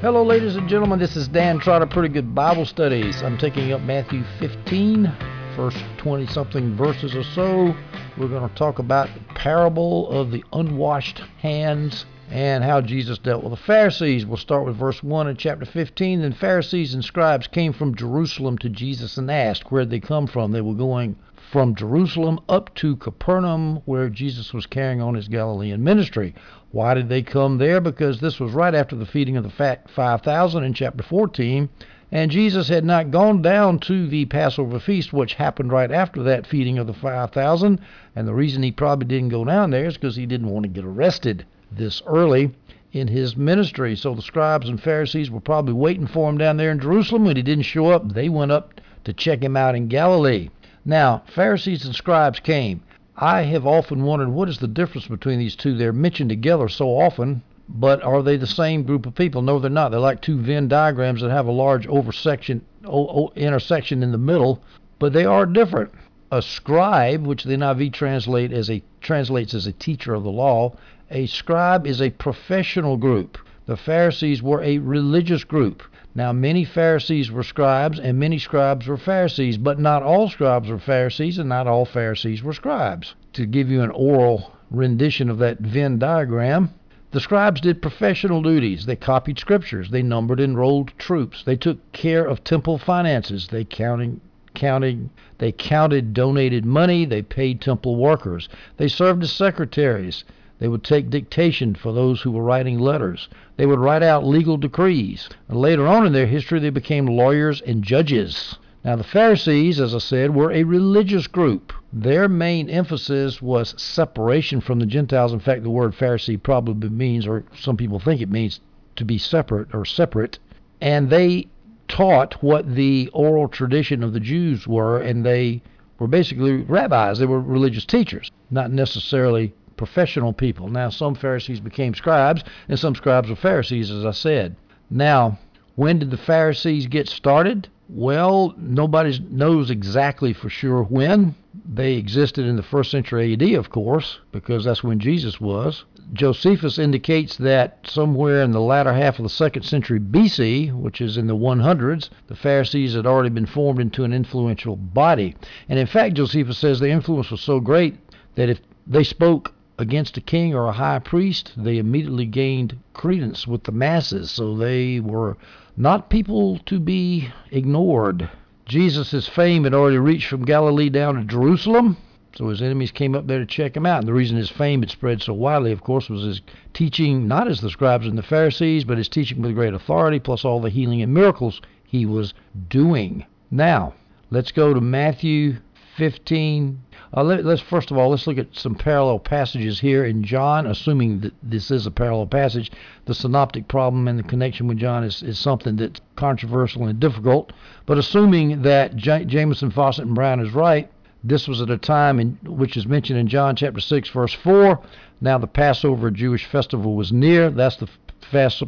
Hello, ladies and gentlemen. This is Dan Trotter, Pretty Good Bible Studies. I'm taking up Matthew 15, first 20 something verses or so. We're going to talk about the parable of the unwashed hands and how Jesus dealt with the Pharisees. We'll start with verse 1 in chapter 15. Then Pharisees and scribes came from Jerusalem to Jesus and asked where they come from. They were going from Jerusalem up to Capernaum, where Jesus was carrying on his Galilean ministry. Why did they come there? Because this was right after the feeding of the 5,000 in chapter 14, and Jesus had not gone down to the Passover feast, which happened right after that feeding of the 5,000. And the reason he probably didn't go down there is because he didn't want to get arrested this early in his ministry. So the scribes and Pharisees were probably waiting for him down there in Jerusalem. When he didn't show up, they went up to check him out in Galilee. Now, Pharisees and scribes came. I have often wondered what is the difference between these two. They're mentioned together so often, but are they the same group of people? No, they're not. They're like two Venn diagrams that have a large oversection, o- o- intersection in the middle, but they are different. A scribe, which the NIV translate as a translates as a teacher of the law, a scribe is a professional group. The Pharisees were a religious group. Now, many Pharisees were scribes, and many scribes were Pharisees, but not all scribes were Pharisees, and not all Pharisees were scribes. To give you an oral rendition of that Venn diagram, the scribes did professional duties. They copied scriptures. They numbered and rolled troops. They took care of temple finances. They counting, counting, they counted donated money. They paid temple workers. They served as secretaries. They would take dictation for those who were writing letters. They would write out legal decrees. And later on in their history, they became lawyers and judges. Now, the Pharisees, as I said, were a religious group. Their main emphasis was separation from the Gentiles. In fact, the word Pharisee probably means, or some people think it means, to be separate or separate. And they taught what the oral tradition of the Jews were, and they were basically rabbis. They were religious teachers, not necessarily professional people. Now, some Pharisees became scribes, and some scribes were Pharisees, as I said. Now, when did the Pharisees get started? Well, nobody knows exactly for sure when. They existed in the first century AD, of course, because that's when Jesus was. Josephus indicates that somewhere in the latter half of the second century BC, which is in the 100s, the Pharisees had already been formed into an influential body. And in fact, Josephus says the influence was so great that if they spoke against a king or a high priest, they immediately gained credence with the masses. So they were not people to be ignored. Jesus' fame had already reached from Galilee down to Jerusalem. So his enemies came up there to check him out. And the reason his fame had spread so widely, of course, was his teaching, not as the scribes and the Pharisees, but his teaching with great authority, plus all the healing and miracles he was doing. Now, let's go to Matthew 15, uh, let, us first of all let's look at some parallel passages here in John, assuming that this is a parallel passage. The synoptic problem and the connection with John is, is something that's controversial and difficult. But assuming that J- Jamieson, Fausset, and Brown is right, this was at a time in, which is mentioned in John chapter 6, verse 4. Now the Passover Jewish festival was near. That's the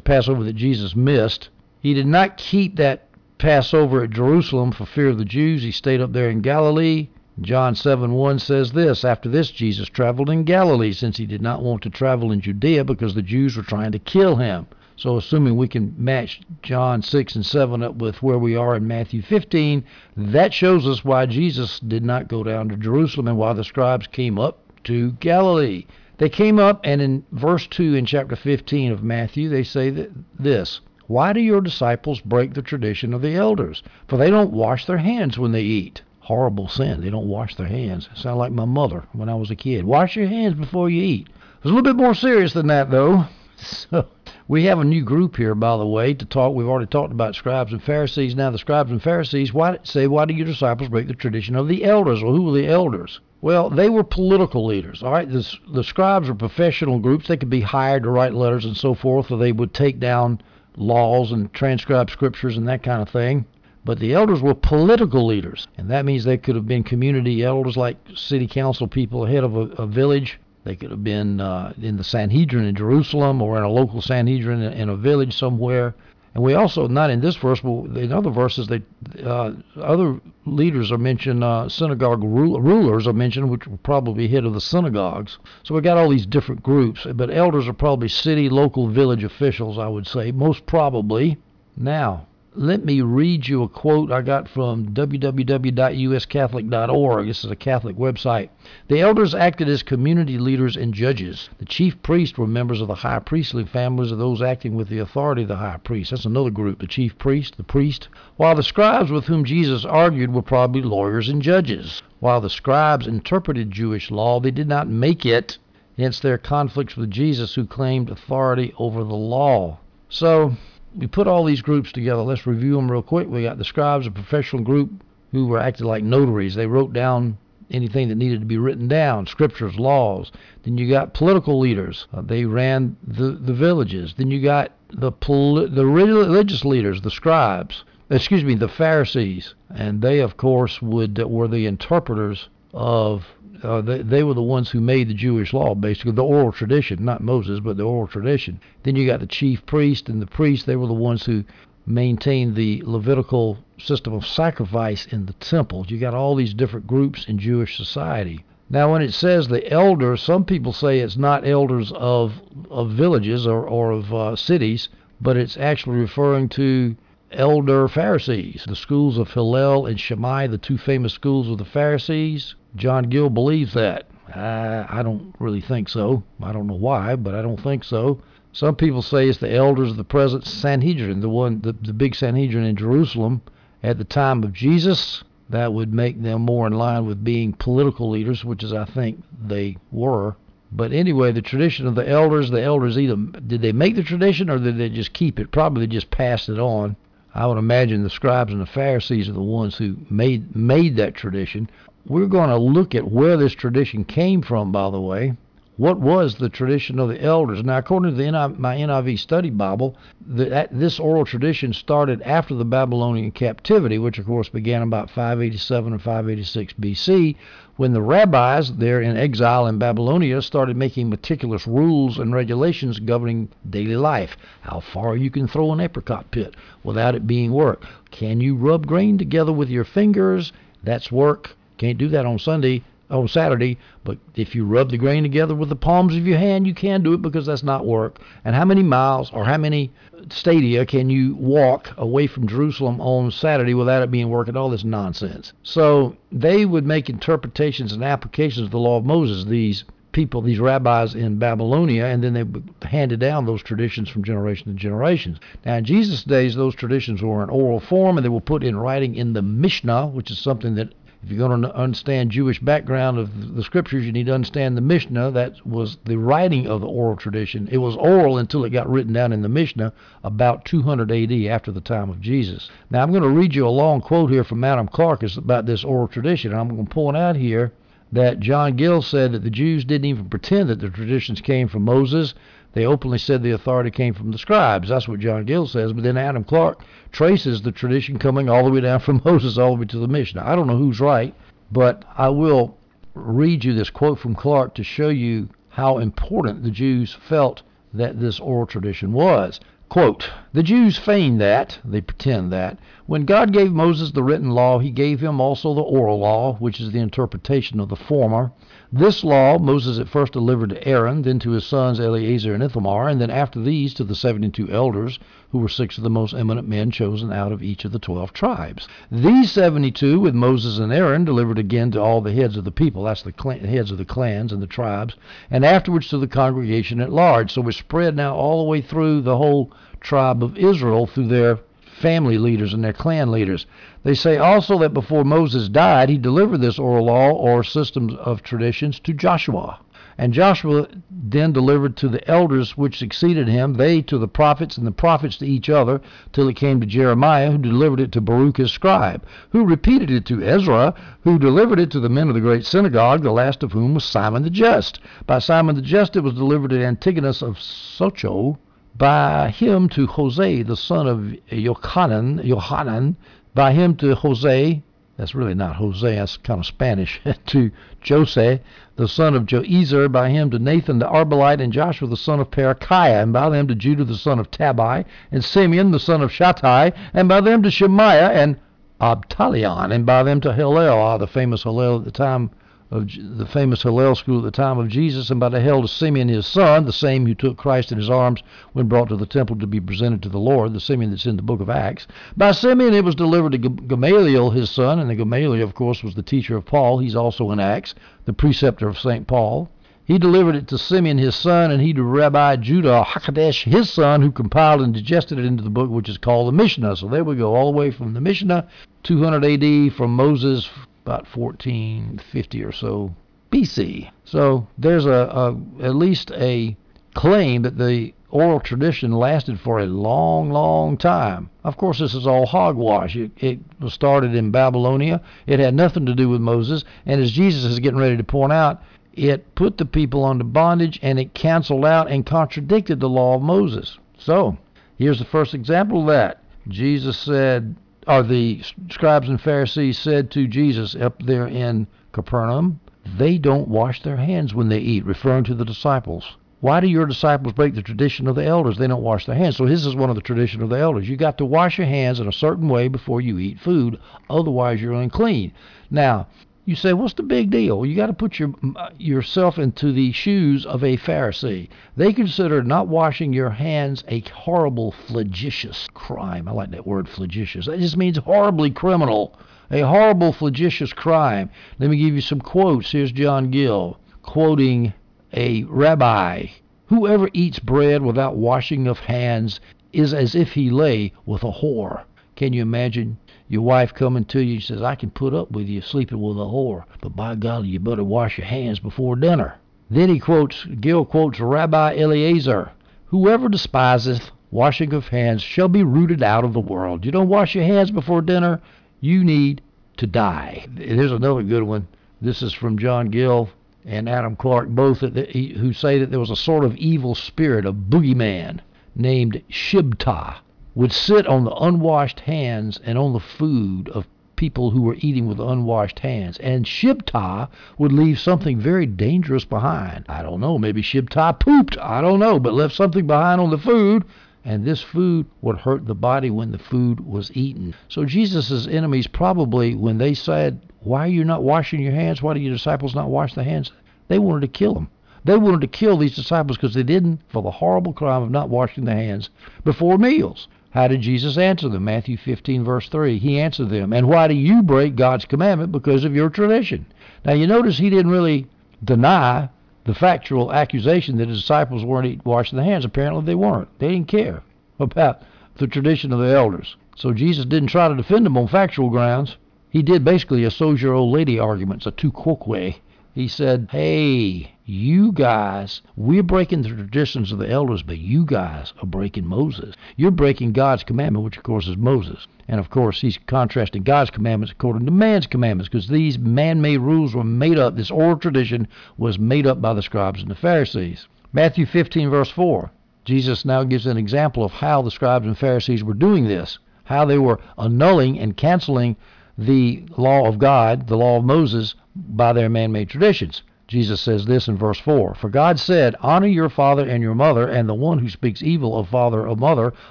Passover that Jesus missed. He did not keep that Passover at Jerusalem for fear of the Jews. He stayed up there in Galilee. John 7 1 says this After this, Jesus traveled in Galilee, since he did not want to travel in Judea because the Jews were trying to kill him. So, assuming we can match John 6 and 7 up with where we are in Matthew 15, that shows us why Jesus did not go down to Jerusalem and why the scribes came up to Galilee. They came up, and in verse 2 in chapter 15 of Matthew, they say that this Why do your disciples break the tradition of the elders? For they don't wash their hands when they eat horrible sin. They don't wash their hands. Sound like my mother when I was a kid. Wash your hands before you eat. It's a little bit more serious than that, though. So we have a new group here, by the way, to talk. We've already talked about scribes and Pharisees. Now the scribes and Pharisees why say why do your disciples break the tradition of the elders? Well, who were the elders? Well, they were political leaders. All right, the, the scribes were professional groups. They could be hired to write letters and so forth, or they would take down laws and transcribe scriptures and that kind of thing. But the elders were political leaders, and that means they could have been community elders like city council people head of a, a village. They could have been uh, in the Sanhedrin in Jerusalem or in a local Sanhedrin in, in a village somewhere. And we also, not in this verse, but in other verses, they uh, other leaders are mentioned, uh, synagogue rulers are mentioned, which will probably head of the synagogues. So we got all these different groups, but elders are probably city, local, village officials, I would say, most probably. Now, let me read you a quote I got from www.uscatholic.org. This is a Catholic website. The elders acted as community leaders and judges. The chief priests were members of the high priestly families of those acting with the authority of the high priest. That's another group, the chief priest, the priest. While the scribes with whom Jesus argued were probably lawyers and judges. While the scribes interpreted Jewish law, they did not make it, hence their conflicts with Jesus, who claimed authority over the law. So, we put all these groups together. Let's review them real quick. We got the scribes, a professional group who were acting like notaries. They wrote down anything that needed to be written down, scriptures, laws. Then you got political leaders. Uh, they ran the, the villages. Then you got the the religious leaders, the scribes. Excuse me, the Pharisees, and they of course would were the interpreters of uh, they, they were the ones who made the Jewish law, basically the oral tradition, not Moses, but the oral tradition. Then you got the chief priest, and the priests they were the ones who maintained the Levitical system of sacrifice in the temple. You got all these different groups in Jewish society. Now, when it says the elders, some people say it's not elders of of villages or, or of uh, cities, but it's actually referring to elder Pharisees. The schools of Hillel and Shammai, the two famous schools of the Pharisees, John Gill believes that. I, I don't really think so. I don't know why, but I don't think so. Some people say it's the elders of the present Sanhedrin, the one, the, the big Sanhedrin in Jerusalem at the time of Jesus. That would make them more in line with being political leaders, which is, I think, they were. But anyway, the tradition of the elders, the elders either did they make the tradition or did they just keep it? Probably just passed it on. I would imagine the scribes and the Pharisees are the ones who made made that tradition. We're going to look at where this tradition came from, by the way. What was the tradition of the elders? Now, according to the my NIV study Bible, the, this oral tradition started after the Babylonian captivity, which of course began about 587 and 586 BC, when the rabbis there in exile in Babylonia started making meticulous rules and regulations governing daily life. How far you can throw an apricot pit without it being work. Can you rub grain together with your fingers? That's work. Can't do that on Sunday on Saturday, but if you rub the grain together with the palms of your hand, you can do it because that's not work. And how many miles or how many stadia can you walk away from Jerusalem on Saturday without it being work at all? This nonsense. So they would make interpretations and applications of the law of Moses, these people, these rabbis in Babylonia, and then they handed down those traditions from generation to generation. Now, in Jesus' days, those traditions were in oral form and they were put in writing in the Mishnah, which is something that if you're going to understand Jewish background of the scriptures, you need to understand the Mishnah. That was the writing of the oral tradition. It was oral until it got written down in the Mishnah about 200 AD after the time of Jesus. Now, I'm going to read you a long quote here from Adam Clarke about this oral tradition. And I'm going to point out here that John Gill said that the Jews didn't even pretend that the traditions came from Moses. They openly said the authority came from the scribes. That's what John Gill says. But then Adam Clarke traces the tradition coming all the way down from Moses all the way to the Mishnah. I don't know who's right, but I will read you this quote from Clarke to show you how important the Jews felt that this oral tradition was. Quote, the Jews feign that, they pretend that, when God gave Moses the written law, he gave him also the oral law, which is the interpretation of the former. This law Moses at first delivered to Aaron, then to his sons Eleazar and Ithamar, and then after these to the seventy two elders, who were six of the most eminent men chosen out of each of the twelve tribes. These seventy two, with Moses and Aaron, delivered again to all the heads of the people, that's the clan, heads of the clans and the tribes, and afterwards to the congregation at large. So it's spread now all the way through the whole tribe of Israel through their family leaders and their clan leaders. They say also that before Moses died, he delivered this oral law or system of traditions to Joshua. And Joshua then delivered to the elders which succeeded him, they to the prophets, and the prophets to each other, till it came to Jeremiah, who delivered it to Baruch his scribe, who repeated it to Ezra, who delivered it to the men of the great synagogue, the last of whom was Simon the Just. By Simon the Just it was delivered to Antigonus of Socho, by him to Jose, the son of Yochanan, Yohanan, by him to Jose, that's really not Jose, that's kind of Spanish, to Jose, the son of Joezer, by him to Nathan the Arbelite, and Joshua the son of Perechiah, and by them to Judah the son of Tabai, and Simeon the son of Shattai, and by them to Shemaiah and Abtalion, and by them to Hillel, ah, the famous Hillel at the time of the famous Hillel school at the time of Jesus, and by Hillel to Simeon his son, the same who took Christ in his arms when brought to the temple to be presented to the Lord, the Simeon that's in the book of Acts. By Simeon it was delivered to Gamaliel his son, and the Gamaliel, of course, was the teacher of Paul. He's also in Acts, the preceptor of St. Paul. He delivered it to Simeon his son, and he to Rabbi Judah Hakadesh his son, who compiled and digested it into the book which is called the Mishnah. So there we go, all the way from the Mishnah, 200 AD, from Moses about 1450 or so BC. So there's a, a at least a claim that the oral tradition lasted for a long, long time. Of course, this is all hogwash. It, it, was started in Babylonia. It had nothing to do with Moses. And as Jesus is getting ready to point out, it put the people under bondage and it canceled out and contradicted the law of Moses. So, here's the first example of that. Jesus said, or the scribes and Pharisees said to Jesus up there in Capernaum, they don't wash their hands when they eat, referring to the disciples. Why do your disciples break the tradition of the elders? They don't wash their hands. So this is one of the tradition of the elders. You got to wash your hands in a certain way before you eat food, otherwise you're unclean. Now, you say, what's the big deal? You got to put your uh, yourself into the shoes of a Pharisee. They consider not washing your hands a horrible, flagitious crime. I like that word, flagitious. That just means horribly criminal. A horrible, flagitious crime. Let me give you some quotes. Here's John Gill quoting a rabbi. Whoever eats bread without washing of hands is as if he lay with a whore. Can you imagine your wife coming to you and says, I can put up with you sleeping with a whore, but by golly, you better wash your hands before dinner. Then he quotes, Gill quotes Rabbi Eliezer, Whoever despiseth washing of hands shall be rooted out of the world. You don't wash your hands before dinner, you need to die. Here's another good one. This is from John Gill and Adam Clarke, both who say that there was a sort of evil spirit, a boogeyman, named Shibta, would sit on the unwashed hands and on the food of people who were eating with unwashed hands. And Shibta would leave something very dangerous behind. I don't know, maybe Shibta pooped, I don't know, but left something behind on the food. And this food would hurt the body when the food was eaten. So Jesus' enemies probably, when they said, Why are you not washing your hands? Why do your disciples not wash their hands? They wanted to kill him. They wanted to kill these disciples because they didn't for the horrible crime of not washing their hands before meals. How did Jesus answer them? Matthew 15, verse 3. He answered them, And why do you break God's commandment because of your tradition? Now, you notice he didn't really deny the factual accusation that his disciples weren't washing their hands. Apparently, they weren't. They didn't care about the tradition of the elders. So Jesus didn't try to defend them on factual grounds. He did basically a soldier old lady argument, a tu quoque. He said, Hey, you guys, we're breaking the traditions of the elders, but you guys are breaking Moses. You're breaking God's commandment, which of course is Moses. And of course, he's contrasting God's commandments according to man's commandments, because these man made rules were made up. This oral tradition was made up by the scribes and the Pharisees. Matthew 15, verse 4. Jesus now gives an example of how the scribes and Pharisees were doing this, how they were annulling and canceling the law of God, the law of Moses, by their man made traditions. Jesus says this in verse 4 For God said, Honor your father and your mother, and the one who speaks evil of father or mother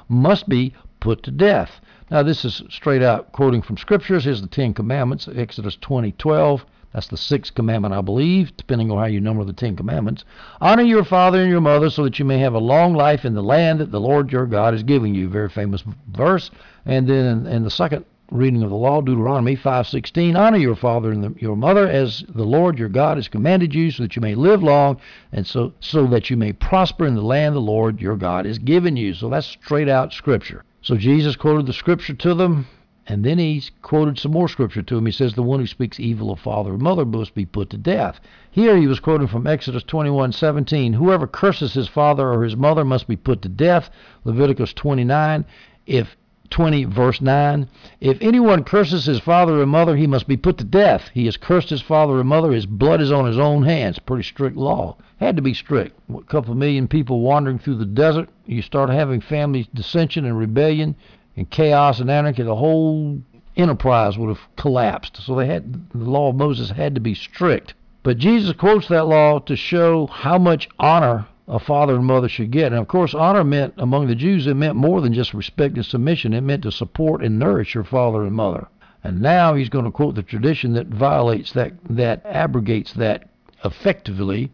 must be put to death. Now, this is straight out quoting from scriptures. Here's the Ten Commandments, Exodus 20 12. That's the sixth commandment, I believe, depending on how you number the Ten Commandments. Honor your father and your mother so that you may have a long life in the land that the Lord your God is giving you. Very famous verse. And then in, in the second reading of the law, Deuteronomy 5:16, honor your father and the, your mother as the Lord your God has commanded you, so that you may live long and so so that you may prosper in the land the Lord your God has given you. So that's straight out scripture. So Jesus quoted the scripture to them, and then he quoted some more scripture to him. He says, "The one who speaks evil of father or mother must be put to death." Here he was quoting from Exodus 21:17, "Whoever curses his father or his mother must be put to death." Leviticus 29, if 20, verse 9. If anyone curses his father or mother, he must be put to death. He has cursed his father or mother. His blood is on his own hands. Pretty strict law. Had to be strict. A couple of million people wandering through the desert. You start having family dissension and rebellion and chaos and anarchy. The whole enterprise would have collapsed. So they had the law of Moses had to be strict. But Jesus quotes that law to show how much honor a father and mother should get. And of course, honor meant among the Jews it meant more than just respect and submission. It meant to support and nourish your father and mother. And now he's going to quote the tradition that violates that that abrogates that effectively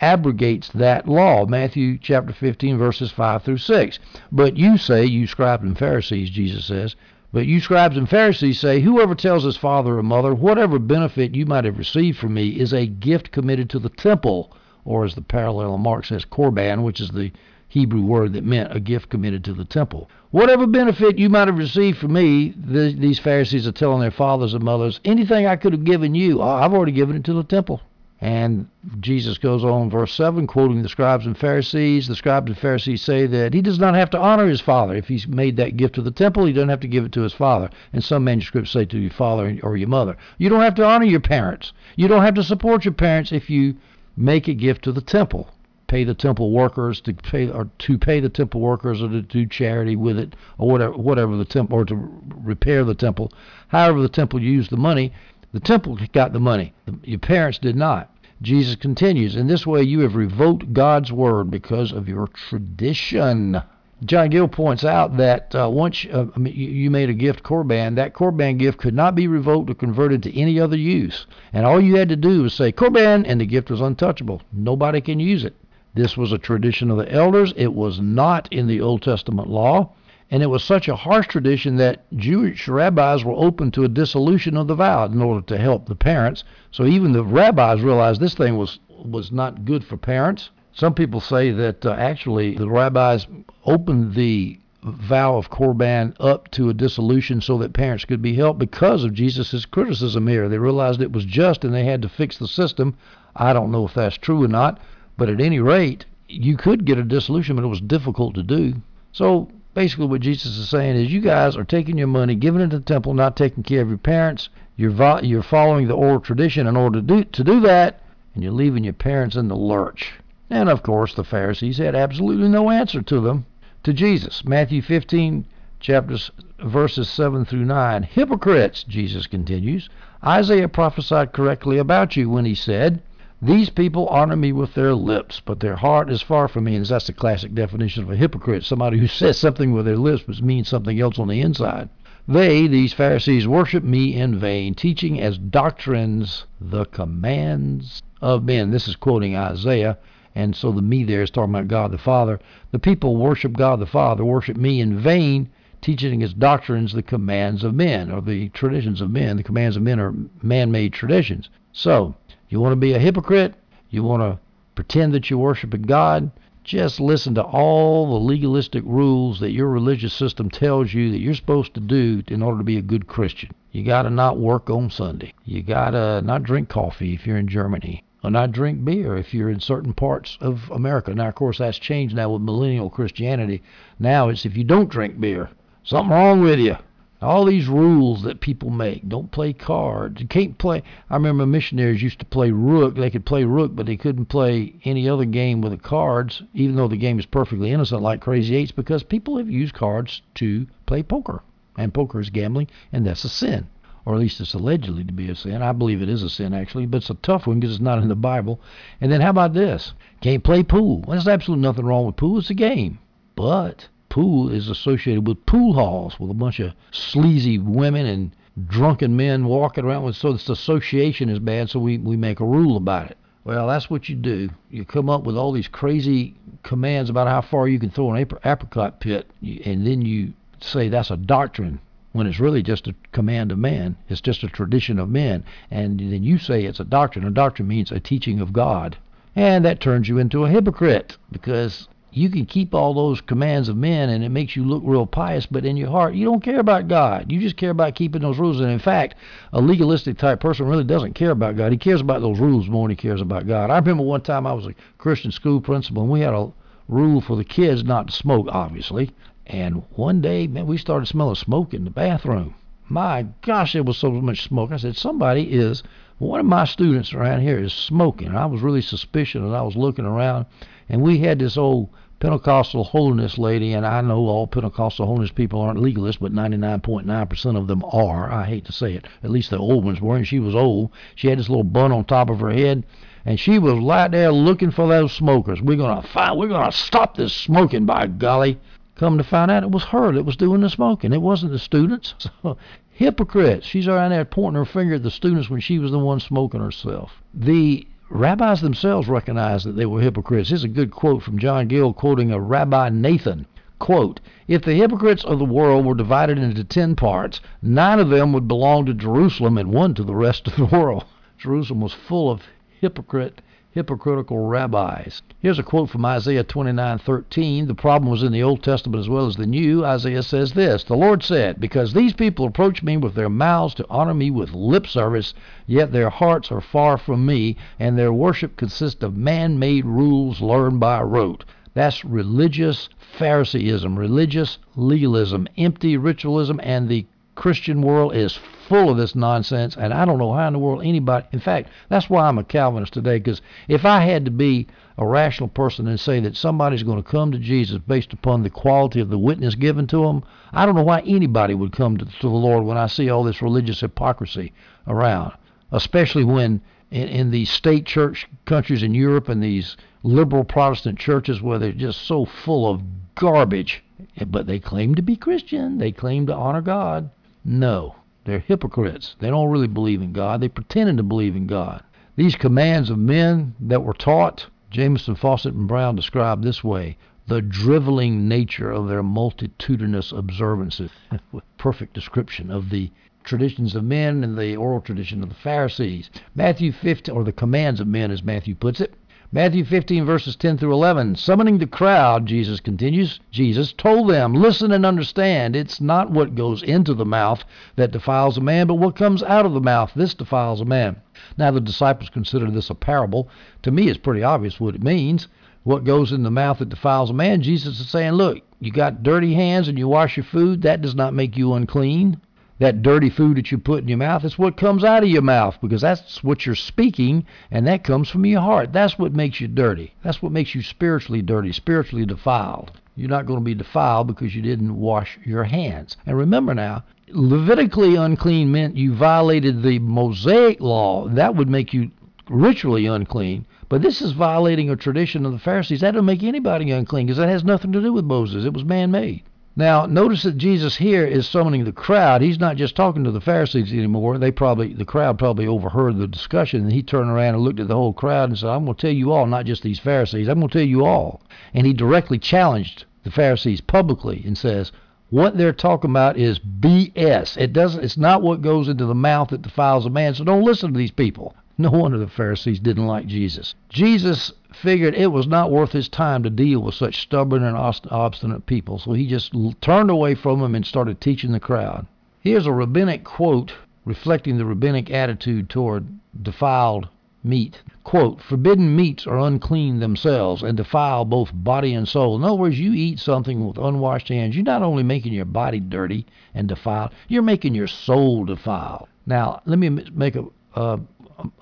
abrogates that law. Matthew chapter 15 verses 5 through 6. But you say, you scribes and Pharisees, Jesus says, but you scribes and Pharisees say, Whoever tells his father or mother, whatever benefit you might have received from me is a gift committed to the temple, or as the parallel Mark says, korban, which is the Hebrew word that meant a gift committed to the temple. Whatever benefit you might have received from me, the, these Pharisees are telling their fathers and mothers, anything I could have given you, I've already given it to the temple. And Jesus goes on, verse 7, quoting the scribes and Pharisees. The scribes and Pharisees say that he does not have to honor his father. If he's made that gift to the temple, he doesn't have to give it to his father. And some manuscripts say to your father or your mother. You don't have to honor your parents. You don't have to support your parents if you make a gift to the temple. Pay the temple workers to pay or to pay the temple workers or to do charity with it or whatever whatever the temple or to repair the temple. However the temple used the money, the temple got the money. Your parents did not. Jesus continues, In this way you have revoked God's word because of your tradition. John Gill points out that uh, once uh, you made a gift korban, that korban gift could not be revoked or converted to any other use. And all you had to do was say korban, and the gift was untouchable. Nobody can use it. This was a tradition of the elders. It was not in the Old Testament law. And it was such a harsh tradition that Jewish rabbis were open to a dissolution of the vow in order to help the parents. So even the rabbis realized this thing was was not good for parents. Some people say that uh, actually the rabbis opened the vow of Korban up to a dissolution so that parents could be helped because of Jesus' criticism here. They realized it was just and they had to fix the system. I don't know if that's true or not, but at any rate, you could get a dissolution, but it was difficult to do. So basically what Jesus is saying is you guys are taking your money, giving it to the temple, not taking care of your parents. You're vo- you're following the oral tradition in order to do to do that, and you're leaving your parents in the lurch. And of course, the Pharisees had absolutely no answer to them to Jesus. Matthew 15 chapters verses 7 through 9. Hypocrites, Jesus continues. Isaiah prophesied correctly about you when he said, these people honor me with their lips, but their heart is far from me. And that's the classic definition of a hypocrite somebody who says something with their lips but means something else on the inside. They, these Pharisees, worship me in vain, teaching as doctrines the commands of men. This is quoting Isaiah, and so the me there is talking about God the Father. The people worship God the Father, worship me in vain, teaching as doctrines the commands of men, or the traditions of men. The commands of men are man made traditions. So, you want to be a hypocrite? You want to pretend that you're worshiping God? Just listen to all the legalistic rules that your religious system tells you that you're supposed to do in order to be a good Christian. You got to not work on Sunday. You got to not drink coffee if you're in Germany. Or I drink beer if you're in certain parts of America. Now, of course, that's changed now with millennial Christianity. Now it's if you don't drink beer, something wrong with you all these rules that people make. Don't play cards. You can't play. I remember missionaries used to play rook. They could play rook, but they couldn't play any other game with the cards, even though the game is perfectly innocent, like Crazy Eights, because people have used cards to play poker, and poker is gambling, and that's a sin, or at least it's allegedly to be a sin. I believe it is a sin actually, but it's a tough one because it's not in the Bible. And then how about this? Can't play pool. Well, there's absolutely nothing wrong with pool. It's a game, but pool is associated with pool halls with a bunch of sleazy women and drunken men walking around with so this association is bad so we, we make a rule about it well that's what you do you come up with all these crazy commands about how far you can throw an apricot pit and then you say that's a doctrine when it's really just a command of man it's just a tradition of men and then you say it's a doctrine a doctrine means a teaching of god and that turns you into a hypocrite because you can keep all those commands of men and it makes you look real pious, but in your heart, you don't care about God. You just care about keeping those rules. And in fact, a legalistic type person really doesn't care about God. He cares about those rules more than he cares about God. I remember one time I was a Christian school principal and we had a rule for the kids not to smoke, obviously. And one day, man, we started smelling smoke in the bathroom. My gosh, there was so much smoke. I said, somebody is, one of my students around here is smoking. I was really suspicious and I was looking around and we had this old Pentecostal holiness lady, and I know all Pentecostal holiness people aren't legalists, but 99.9% of them are. I hate to say it. At least the old ones were, and she was old. She had this little bun on top of her head, and she was right there looking for those smokers. We're gonna find, we're gonna stop this smoking, by golly. Come to find out, it was her that was doing the smoking. It wasn't the students. Hypocrites. She's around there pointing her finger at the students when she was the one smoking herself. The rabbis themselves recognized that they were hypocrites. Here's a good quote from John Gill quoting a Rabbi Nathan. Quote, if the hypocrites of the world were divided into ten parts, nine of them would belong to Jerusalem and one to the rest of the world. Jerusalem was full of hypocrite hypocritical rabbis. Here's a quote from Isaiah 29:13. The problem was in the Old Testament as well as the New. Isaiah says this: "The Lord said, because these people approach me with their mouths to honor me with lip service, yet their hearts are far from me, and their worship consists of man-made rules learned by rote." That's religious Phariseeism, religious legalism, empty ritualism, and the Christian world is full of this nonsense, and I don't know how in the world anybody. In fact, that's why I'm a Calvinist today, because if I had to be a rational person and say that somebody's going to come to Jesus based upon the quality of the witness given to them, I don't know why anybody would come to, to the Lord when I see all this religious hypocrisy around, especially when in, in these state church countries in Europe and these liberal Protestant churches where they're just so full of garbage, but they claim to be Christian, they claim to honor God. No, they're hypocrites. They don't really believe in God. They pretended to believe in God. These commands of men that were taught, Jamieson, Fausset, and Brown described this way the driveling nature of their multitudinous observances. With perfect description of the traditions of men and the oral tradition of the Pharisees. Matthew 15, or the commands of men, as Matthew puts it. Matthew 15, verses 10 through 11. Summoning the crowd, Jesus continues, Jesus told them, Listen and understand. It's not what goes into the mouth that defiles a man, but what comes out of the mouth. This defiles a man. Now, the disciples consider this a parable. To me, it's pretty obvious what it means. What goes in the mouth that defiles a man? Jesus is saying, Look, you got dirty hands and you wash your food. That does not make you unclean that dirty food that you put in your mouth, it's what comes out of your mouth because that's what you're speaking and that comes from your heart. That's what makes you dirty. That's what makes you spiritually dirty, spiritually defiled. You're not going to be defiled because you didn't wash your hands. And remember now, Levitically unclean meant you violated the Mosaic law. That would make you ritually unclean. But this is violating a tradition of the Pharisees. That doesn't make anybody unclean because that has nothing to do with Moses. It was man made. Now, notice that Jesus here is summoning the crowd. He's not just talking to the Pharisees anymore. They probably, the crowd probably overheard the discussion, and he turned around and looked at the whole crowd and said, "I'm going to tell you all, not just these Pharisees. I'm going to tell you all." And he directly challenged the Pharisees publicly and says, "What they're talking about is BS. It doesn't. It's not what goes into the mouth that defiles a man. So don't listen to these people." No wonder the Pharisees didn't like Jesus. Jesus figured it was not worth his time to deal with such stubborn and obstinate people, so he just turned away from them and started teaching the crowd. Here's a rabbinic quote reflecting the rabbinic attitude toward defiled meat. Quote, forbidden meats are unclean themselves and defile both body and soul. In other words, you eat something with unwashed hands, you're not only making your body dirty and defiled, you're making your soul defiled. Now, let me make a, a,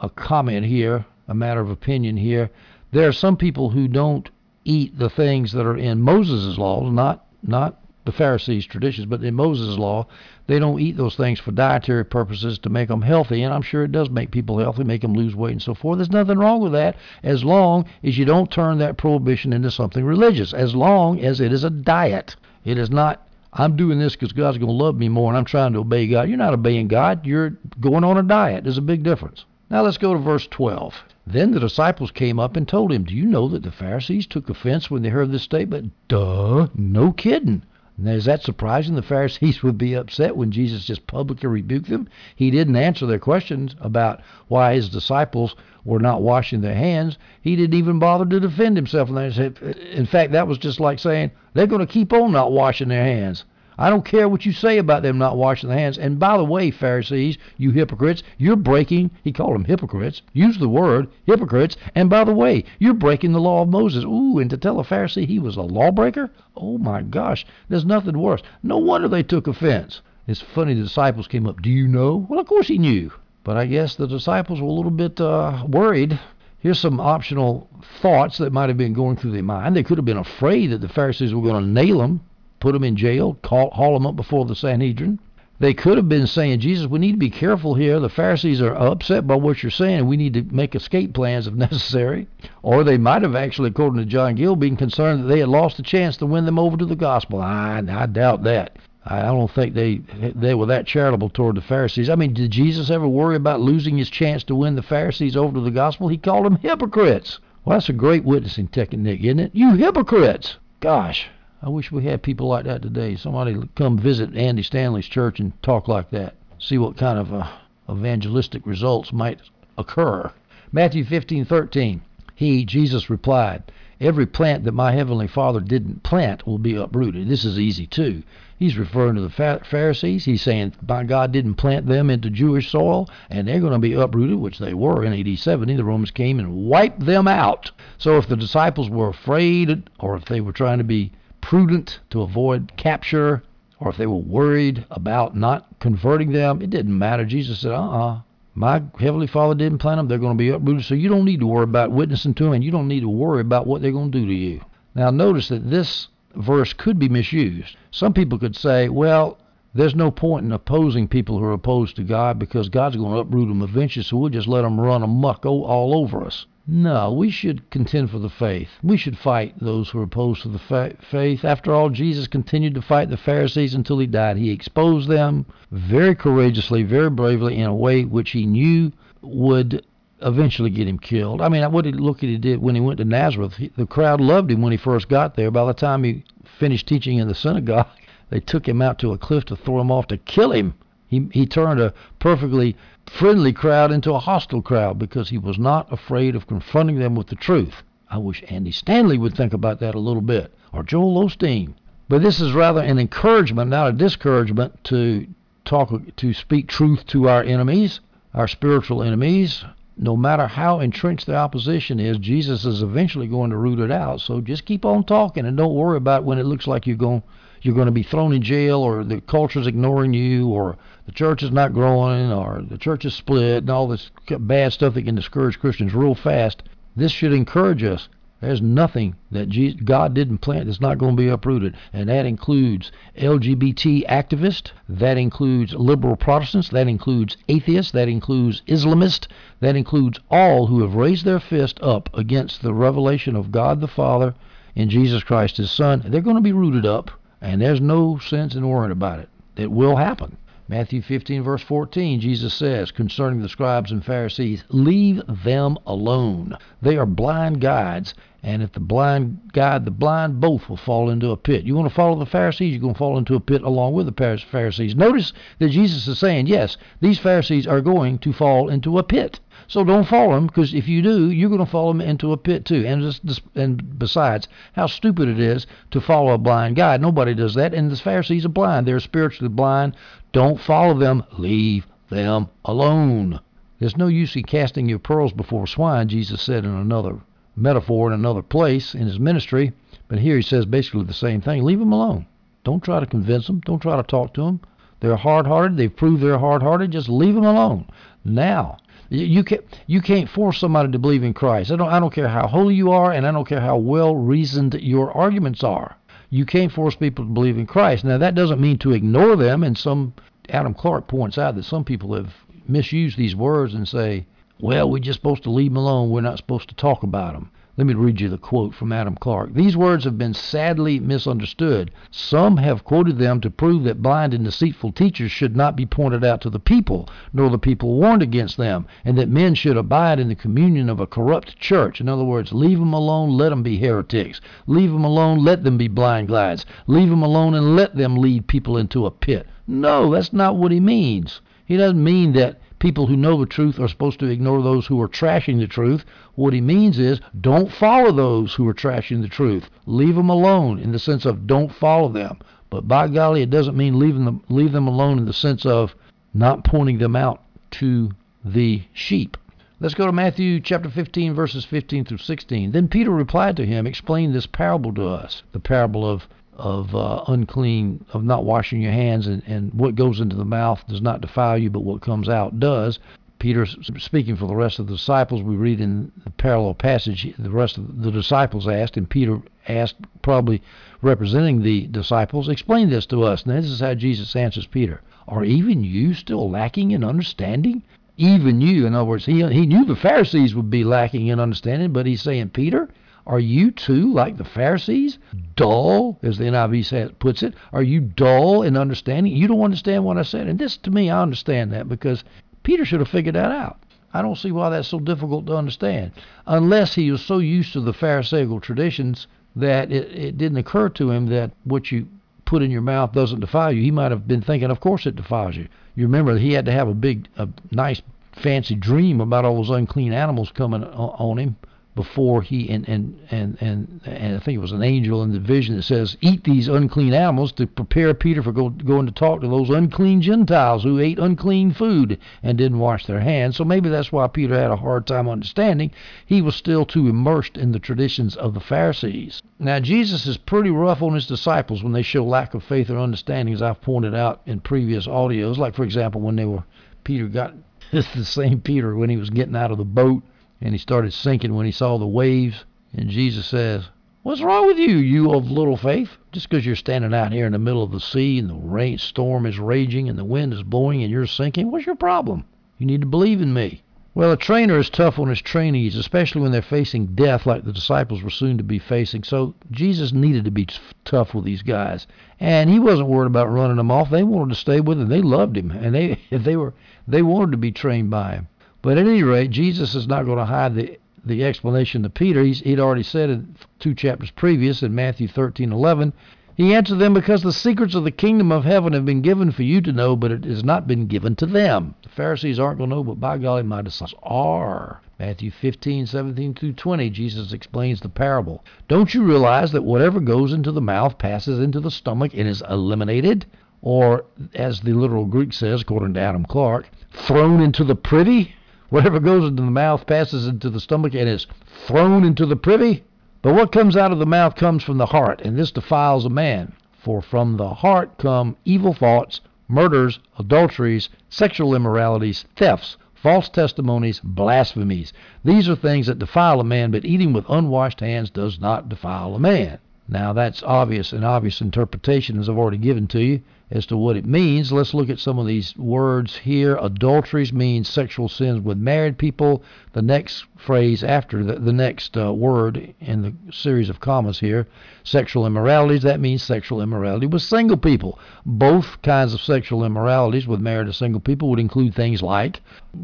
a comment here, a matter of opinion here. There are some people who don't eat the things that are in Moses' laws, not not the Pharisees' traditions, but in Moses' law, they don't eat those things for dietary purposes to make them healthy. And I'm sure it does make people healthy, make them lose weight and so forth. There's nothing wrong with that as long as you don't turn that prohibition into something religious, as long as it is a diet. It is not, I'm doing this because God's going to love me more and I'm trying to obey God. You're not obeying God, you're going on a diet. There's a big difference. Now let's go to verse 12. Then the disciples came up and told him, Do you know that the Pharisees took offense when they heard this statement? Duh, no kidding. Now, is that surprising? The Pharisees would be upset when Jesus just publicly rebuked them. He didn't answer their questions about why his disciples were not washing their hands. He didn't even bother to defend himself. In fact, that was just like saying they're going to keep on not washing their hands. I don't care what you say about them not washing their hands. And by the way, Pharisees, you hypocrites, you're breaking, he called them hypocrites, use the word hypocrites. And by the way, you're breaking the law of Moses. Ooh, and to tell a Pharisee he was a lawbreaker? Oh my gosh, there's nothing worse. No wonder they took offense. It's funny the disciples came up. Do you know? Well, of course he knew. But I guess the disciples were a little bit uh, worried Here's some optional thoughts that might have been going through their mind. They could have been afraid that the Pharisees were going to nail them, put them in jail, call, haul them up before the Sanhedrin. They could have been saying, Jesus, we need to be careful here. The Pharisees are upset by what you're saying, we need to make escape plans if necessary. Or they might have actually, according to John Gill, been concerned that they had lost a chance to win them over to the gospel. I, I doubt that. I don't think they they were that charitable toward the Pharisees. I mean, did Jesus ever worry about losing his chance to win the Pharisees over to the gospel? He called them hypocrites. Well, that's a great witnessing technique, isn't it? You hypocrites! Gosh, I wish we had people like that today. Somebody come visit Andy Stanley's church and talk like that. See what kind of uh, evangelistic results might occur. Matthew 15:13. He, Jesus, replied, Every plant that my heavenly Father didn't plant will be uprooted. This is easy too. He's referring to the Pharisees. He's saying, my God didn't plant them into Jewish soil, and they're going to be uprooted, which they were in AD 70. The Romans came and wiped them out. So if the disciples were afraid, or if they were trying to be prudent to avoid capture, or if they were worried about not converting them, it didn't matter. Jesus said, uh uh My Heavenly Father didn't plant them. They're going to be uprooted. So you don't need to worry about witnessing to them, and you don't need to worry about what they're going to do to you. Now, notice that this verse could be misused. Some people could say, well, there's no point in opposing people who are opposed to God because God's going to uproot them eventually, so we'll just let them run amuck all over us. No, we should contend for the faith. We should fight those who are opposed to the fa- faith. After all, Jesus continued to fight the Pharisees until he died. He exposed them very courageously, very bravely, in a way which he knew would eventually get him killed. I mean, what did look at he did when he went to Nazareth? He, the crowd loved him when he first got there. By the time he finished teaching in the synagogue, they took him out to a cliff to throw him off to kill him. He he turned a perfectly friendly crowd into a hostile crowd because he was not afraid of confronting them with the truth. I wish Andy Stanley would think about that a little bit, or Joel Osteen. But this is rather an encouragement, not a discouragement, to talk to speak truth to our enemies, our spiritual enemies. No matter how entrenched the opposition is, Jesus is eventually going to root it out. So just keep on talking and don't worry about when it looks like you're going you're going to be thrown in jail or the culture's ignoring you or the church is not growing or the church is split and all this bad stuff that can discourage Christians real fast. This should encourage us. There's nothing that Jesus, God didn't plant that's not going to be uprooted, and that includes LGBT activists, that includes liberal Protestants, that includes atheists, that includes Islamists, that includes all who have raised their fist up against the revelation of God the Father in Jesus Christ His Son. They're going to be rooted up. And there's no sense in worrying about it. It will happen. Matthew 15, verse 14, Jesus says concerning the scribes and Pharisees, Leave them alone. They are blind guides, and if the blind guide the blind, both will fall into a pit. You want to follow the Pharisees, you're going to fall into a pit along with the Pharisees. Notice that Jesus is saying, Yes, these Pharisees are going to fall into a pit. So don't follow them, because if you do, you're going to fall them into a pit too. And just, and besides, how stupid it is to follow a blind guide. Nobody does that. And the Pharisees are blind. They're spiritually blind. Don't follow them. Leave them alone. There's no use in casting your pearls before swine, Jesus said in another metaphor in another place in his ministry. But here he says basically the same thing. Leave them alone. Don't try to convince them. Don't try to talk to them. They're hard hearted. They've proved they're hard hearted. Just leave them alone. Now, you can't you can't force somebody to believe in Christ. I don't I don't care how holy you are, and I don't care how well reasoned your arguments are. You can't force people to believe in Christ. Now that doesn't mean to ignore them. And some Adam Clarke points out that some people have misused these words and say, "Well, we're just supposed to leave them alone. We're not supposed to talk about them." Let me read you the quote from Adam Clarke. These words have been sadly misunderstood. Some have quoted them to prove that blind and deceitful teachers should not be pointed out to the people, nor the people warned against them, and that men should abide in the communion of a corrupt church. In other words, leave them alone, let them be heretics. Leave them alone, let them be blind guides. Leave them alone and let them lead people into a pit. No, that's not what he means. He doesn't mean that people who know the truth are supposed to ignore those who are trashing the truth. What he means is don't follow those who are trashing the truth. Leave them alone in the sense of don't follow them. But by golly, it doesn't mean leaving them leave them alone in the sense of not pointing them out to the sheep. Let's go to Matthew chapter 15, verses 15 through 16. Then Peter replied to him, Explain this parable to us. The parable of of uh, unclean, of not washing your hands, and, and what goes into the mouth does not defile you, but what comes out does. Peter speaking for the rest of the disciples. We read in the parallel passage, the rest of the disciples asked, and Peter asked, probably representing the disciples, explain this to us. And this is how Jesus answers Peter. Are even you still lacking in understanding? Even you, in other words, he, he knew the Pharisees would be lacking in understanding, but he's saying, Peter, are you too like the Pharisees? Dull, as the NIV says, puts it. Are you dull in understanding? You don't understand what I said. And this, to me, I understand that because Peter should have figured that out. I don't see why that's so difficult to understand. Unless he was so used to the Pharisaical traditions that it, it didn't occur to him that what you put in your mouth doesn't defile you. He might have been thinking, of course it defiles you. You remember he had to have a big, a nice, fancy dream about all those unclean animals coming on him before he and and and and, and I think it was an angel in the vision that says, "Eat these unclean animals to prepare Peter for go, going to talk to those unclean Gentiles who ate unclean food and didn't wash their hands." So maybe that's why Peter had a hard time understanding. He was still too immersed in the traditions of the Pharisees. Now Jesus is pretty rough on his disciples when they show lack of faith or understanding, as I've pointed out in previous audios. Like for example, when they were Peter got it's the same Peter when he was getting out of the boat and he started sinking when he saw the waves. And Jesus says, What's wrong with you, you of little faith? Just because you're standing out here in the middle of the sea and the rain storm is raging and the wind is blowing and you're sinking, what's your problem? You need to believe in me. Well, a trainer is tough on his trainees, especially when they're facing death like the disciples were soon to be facing. So Jesus needed to be tough with these guys, and he wasn't worried about running them off. They wanted to stay with him. They loved him, and they they were they wanted to be trained by him. But at any rate, Jesus is not going to hide the the explanation to Peter. He's, he'd already said in two chapters previous in Matthew 13:11, he answered them because the secrets of the kingdom of heaven have been given for you to know, but it has not been given to them. The Pharisees aren't going to know, but by golly, my disciples are. Matthew 15, 17 through 20, Jesus explains the parable. Don't you realize that whatever goes into the mouth passes into the stomach and is eliminated? Or, as the literal Greek says, according to Adam Clarke, thrown into the privy? Whatever goes into the mouth passes into the stomach and is thrown into the privy. But what comes out of the mouth comes from the heart, and this defiles a man. For from the heart come evil thoughts, murders, adulteries, sexual immoralities, thefts, false testimonies, blasphemies. These are things that defile a man, but eating with unwashed hands does not defile a man. Now that's obvious, an obvious interpretation as I've already given to you as to what it means. Let's look at some of these words here. Adulteries means sexual sins with married people. The next phrase after the, the next uh, word in the series of commas here, sexual immoralities, that means sexual immorality with single people. Both kinds of sexual immoralities with married or single people would include things like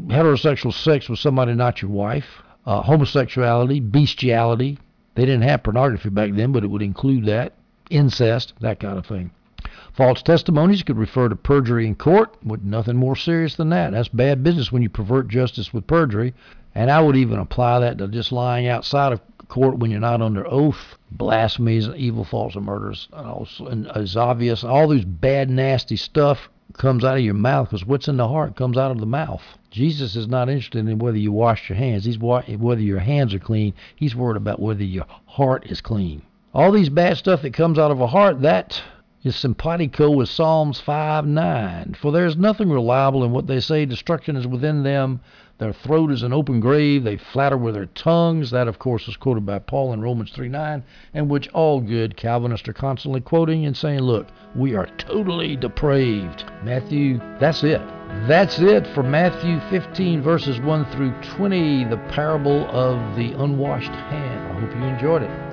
heterosexual sex with somebody not your wife, uh, homosexuality, bestiality, they didn't have pornography back then, but it would include that, incest, that kind of thing. False testimonies could refer to perjury in court, with nothing more serious than that. That's bad business when you pervert justice with perjury. And I would even apply that to just lying outside of court when you're not under oath. Blasphemies, evil thoughts, and murders and obvious. All these bad, nasty stuff comes out of your mouth because what's in the heart comes out of the mouth. Jesus is not interested in whether you wash your hands. He's whether your hands are clean. He's worried about whether your heart is clean. All these bad stuff that comes out of a heart, that is simpatico with Psalms 5 9. For there is nothing reliable in what they say. Destruction is within them. Their throat is an open grave. They flatter with their tongues. That, of course, is quoted by Paul in Romans 3 9, and which all good Calvinists are constantly quoting and saying, look, we are totally depraved. Matthew, that's it. That's it for Matthew 15, verses 1 through 20, the parable of the unwashed hand. I hope you enjoyed it.